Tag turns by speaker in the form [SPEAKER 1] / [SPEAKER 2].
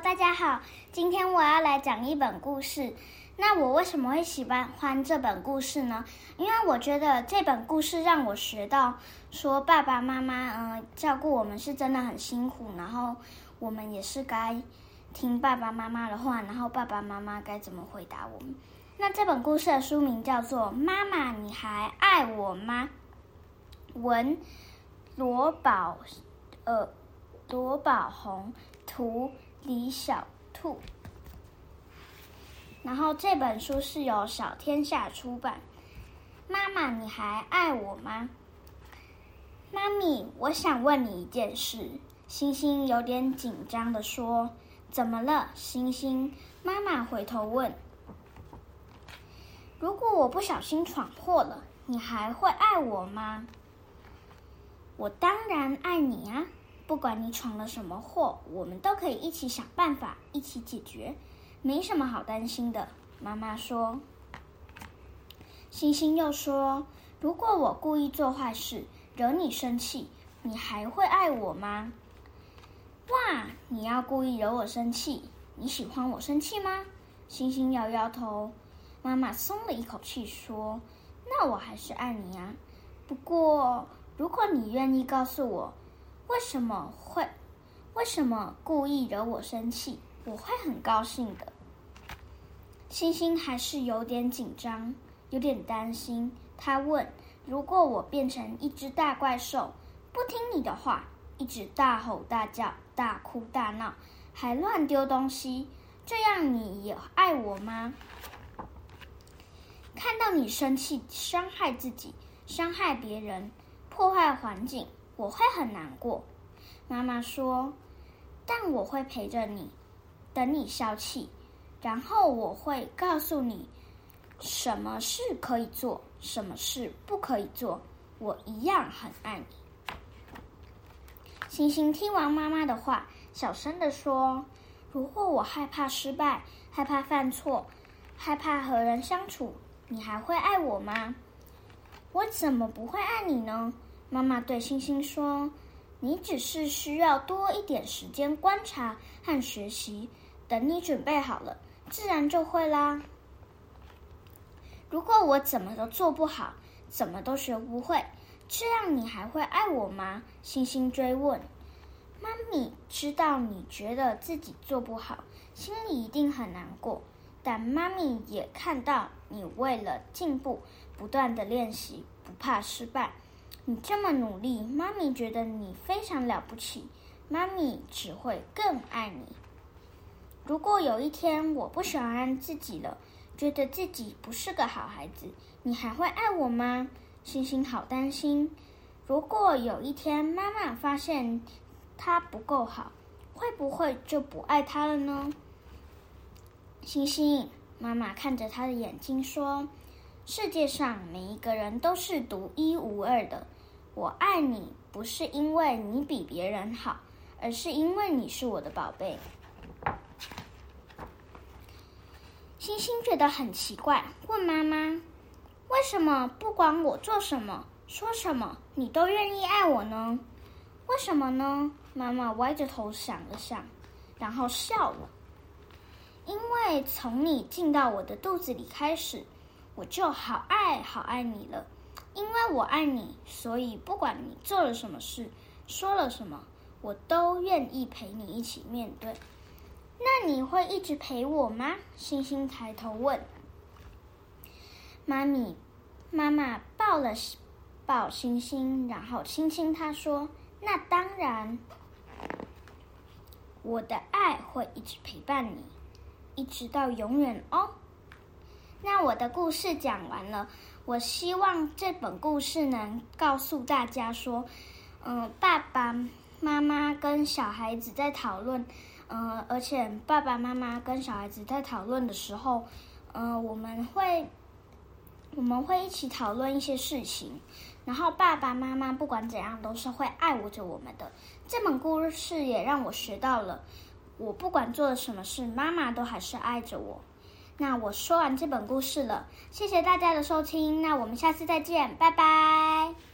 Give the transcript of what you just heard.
[SPEAKER 1] 大家好，今天我要来讲一本故事。那我为什么会喜欢欢这本故事呢？因为我觉得这本故事让我学到，说爸爸妈妈，嗯、照顾我们是真的很辛苦，然后我们也是该听爸爸妈妈的话，然后爸爸妈妈该怎么回答我们。那这本故事的书名叫做《妈妈，你还爱我吗》？文罗宝，呃，罗宝红，图李小兔。然后这本书是由小天下出版。妈妈，你还爱我吗？妈咪，我想问你一件事。星星有点紧张地说：“怎么了，星星？”妈妈回头问：“如果我不小心闯祸了，你还会爱我吗？”我当然爱你啊！不管你闯了什么祸，我们都可以一起想办法，一起解决。没什么好担心的，妈妈说。星星又说：“如果我故意做坏事，惹你生气，你还会爱我吗？”哇，你要故意惹我生气？你喜欢我生气吗？星星摇摇头。妈妈松了一口气说：“那我还是爱你啊。不过，如果你愿意告诉我，为什么会，为什么故意惹我生气？”我会很高兴的。星星还是有点紧张，有点担心。他问：“如果我变成一只大怪兽，不听你的话，一直大吼大叫、大哭大闹，还乱丢东西，这样你也爱我吗？”看到你生气、伤害自己、伤害别人、破坏环境，我会很难过。妈妈说：“但我会陪着你。”等你消气，然后我会告诉你，什么事可以做，什么事不可以做。我一样很爱你。星星听完妈妈的话，小声地说：“如果我害怕失败，害怕犯错，害怕和人相处，你还会爱我吗？”我怎么不会爱你呢？妈妈对星星说：“你只是需要多一点时间观察和学习。”等你准备好了，自然就会啦。如果我怎么都做不好，怎么都学不会，这样你还会爱我吗？星星追问。妈咪知道你觉得自己做不好，心里一定很难过。但妈咪也看到你为了进步，不断的练习，不怕失败。你这么努力，妈咪觉得你非常了不起。妈咪只会更爱你。如果有一天我不喜欢自己了，觉得自己不是个好孩子，你还会爱我吗？星星好担心。如果有一天妈妈发现他不够好，会不会就不爱他了呢？星星，妈妈看着他的眼睛说：“世界上每一个人都是独一无二的。我爱你，不是因为你比别人好，而是因为你是我的宝贝。”星星觉得很奇怪，问妈妈：“为什么不管我做什么、说什么，你都愿意爱我呢？为什么呢？”妈妈歪着头想了想，然后笑了。因为从你进到我的肚子里开始，我就好爱好爱你了。因为我爱你，所以不管你做了什么事、说了什么，我都愿意陪你一起面对。那你会一直陪我吗？星星抬头问。妈咪，妈妈抱了抱星星，然后亲亲他说：“那当然，我的爱会一直陪伴你，一直到永远哦。”那我的故事讲完了，我希望这本故事能告诉大家说，嗯、爸爸妈妈跟小孩子在讨论。嗯、而且爸爸妈妈跟小孩子在讨论的时候，嗯、我们会我们会一起讨论一些事情，然后爸爸妈妈不管怎样都是会爱着我们的。这本故事也让我学到了，我不管做了什么事，妈妈都还是爱着我。那我说完这本故事了，谢谢大家的收听，那我们下次再见，拜拜。